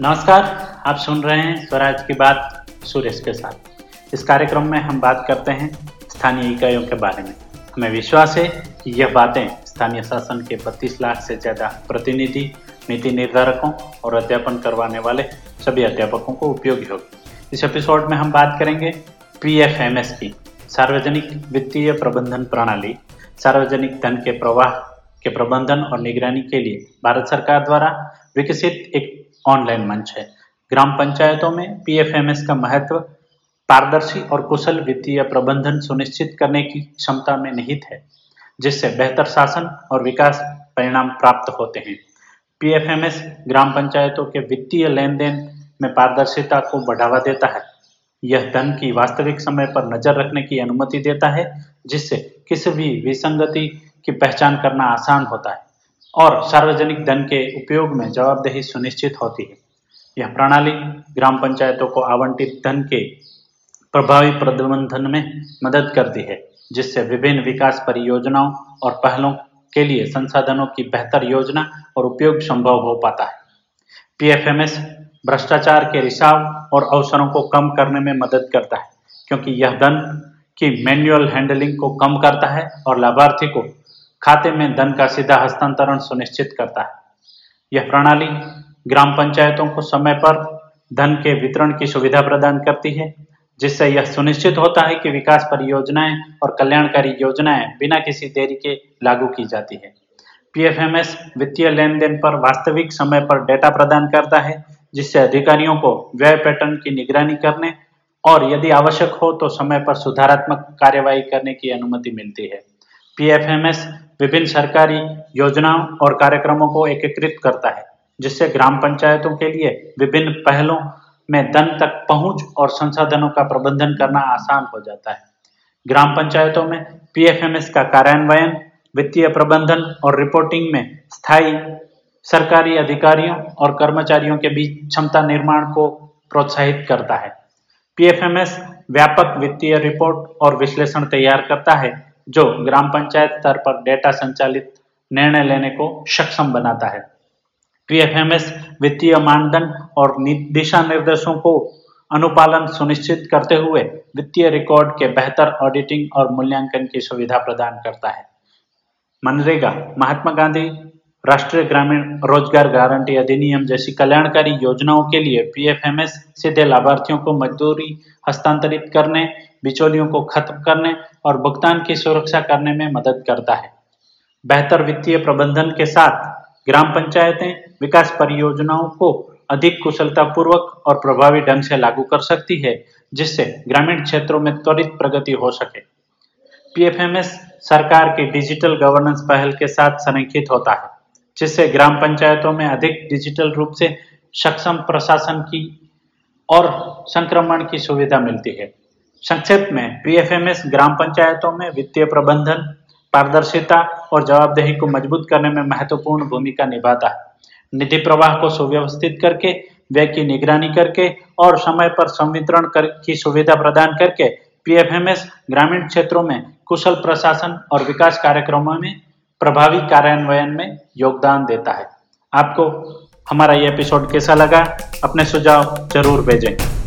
नमस्कार, आप सुन रहे हैं स्वराज की बात सुरेश के साथ। इस कार्यक्रम में हम बात करते हैं स्थानीय इकाइयों के बारे में। हमें विश्वास है कि यह बातें स्थानीय शासन के 32 लाख से ज़्यादा प्रतिनिधि, नीति निर्धारकों और अध्यापन करवाने वाले सभी अध्यापकों को उपयोगी होगी। इस एपिसोड में हम बात करेंगे पी एफ़ एम एस की सार्वजनिक वित्तीय प्रबंधन प्रणाली, सार्वजनिक धन के प्रवाह के प्रबंधन और निगरानी के लिए भारत सरकार द्वारा विकसित एक ऑनलाइन मंच है। ग्राम पंचायतों में पीएफएमएस का महत्व, पारदर्शी और कुशल वित्तीय प्रबंधन सुनिश्चित करने की क्षमता में निहित है, जिससे बेहतर शासन और विकास परिणाम प्राप्त होते हैं। पीएफएमएस ग्राम पंचायतों के वित्तीय लेन देन में पारदर्शिता को बढ़ावा देता है। यह धन की वास्तविक समय पर नज़र रखने की अनुमति देता है, जिससे किसी भी विसंगति की पहचान करना आसान होता है। और सार्वजनिक धन के उपयोग में जवाबदेही सुनिश्चित होती है। यह प्रणाली ग्राम पंचायतों को आवंटित धन के प्रभावी प्रबंधन में मदद करती है, जिससे विभिन्न विकास परियोजनाओं और पहलों के लिए संसाधनों की बेहतर योजना और उपयोग संभव हो पाता है। पीएफएमएस भ्रष्टाचार के रिसाव और अवसरों को कम करने में मदद करता है, क्योंकि यह धन की मैनुअल हैंडलिंग को कम करता है और लाभार्थी को खाते में धन का सीधा हस्तांतरण सुनिश्चित करता है। यह प्रणाली ग्राम पंचायतों को समय पर धन के वितरण की सुविधा प्रदान करती है, जिससे यह सुनिश्चित होता है कि विकास परियोजनाएँ और कल्याणकारी योजनाएँ बिना किसी देरी के लागू की जाती है। पीएफएमएस वित्तीय लेन देन पर वास्तविक समय पर डेटा प्रदान करता है, जिससे अधिकारियों को व्यय पैटर्न की निगरानी करने और यदि आवश्यक हो तो समय पर सुधारात्मक कार्यवाही करने की अनुमति मिलती है। पीएफएमएस विभिन्न सरकारी योजनाओं और कार्यक्रमों को एकीकृत करता है, जिससे ग्राम पंचायतों के लिए विभिन्न पहलों में धन तक पहुँच और संसाधनों का प्रबंधन करना आसान हो जाता है। ग्राम पंचायतों में पीएफएमएस का कार्यान्वयन, वित्तीय प्रबंधन और रिपोर्टिंग में स्थायी सरकारी अधिकारियों और कर्मचारियों के बीच क्षमता निर्माण को प्रोत्साहित करता है। पीएफएमएस व्यापक वित्तीय रिपोर्ट और विश्लेषण तैयार करता है जो ग्राम पंचायत स्तर पर डेटा संचालित निर्णय लेने को सक्षम बनाता है। पीएफएमएस वित्तीय मानदंड और दिशा निर्देशों को अनुपालन सुनिश्चित करते हुए वित्तीय रिकॉर्ड के बेहतर ऑडिटिंग और मूल्यांकन की सुविधा प्रदान करता है। मनरेगा, महात्मा गांधी राष्ट्रीय ग्रामीण रोज़गार गारंटी अधिनियम जैसी कल्याणकारी योजनाओं के लिए पीएफएमएस सीधे लाभार्थियों को मजदूरी हस्तांतरित करने, बिचौलियों को खत्म करने और भुगतान की सुरक्षा करने में मदद करता है। बेहतर वित्तीय प्रबंधन के साथ ग्राम पंचायतें विकास परियोजनाओं को अधिक कुशलतापूर्वक और प्रभावी ढंग से लागू कर सकती है, जिससे ग्रामीण क्षेत्रों में त्वरित प्रगति हो सके। पीएफएमएस सरकार की डिजिटल गवर्नेंस पहल के साथ संरेखित होता है। जिससे ग्राम पंचायतों में अधिक डिजिटल रूप से सक्षम प्रशासन की और संक्रमण की सुविधा मिलती है। संक्षेप में पीएफएमएस ग्राम पंचायतों में वित्तीय प्रबंधन, पारदर्शिता और जवाबदेही को मज़बूत करने में महत्वपूर्ण भूमिका निभाता है। निधि प्रवाह को सुव्यवस्थित करके, व्यय की निगरानी करके और समय पर संवितरण कर, की सुविधा प्रदान करके पीएफएमएस ग्रामीण क्षेत्रों में कुशल प्रशासन और विकास कार्यक्रमों में प्रभावी कार्यान्वयन में योगदान देता है। आपको हमारा ये एपिसोड कैसा लगा? अपने सुझाव ज़रूर भेजें।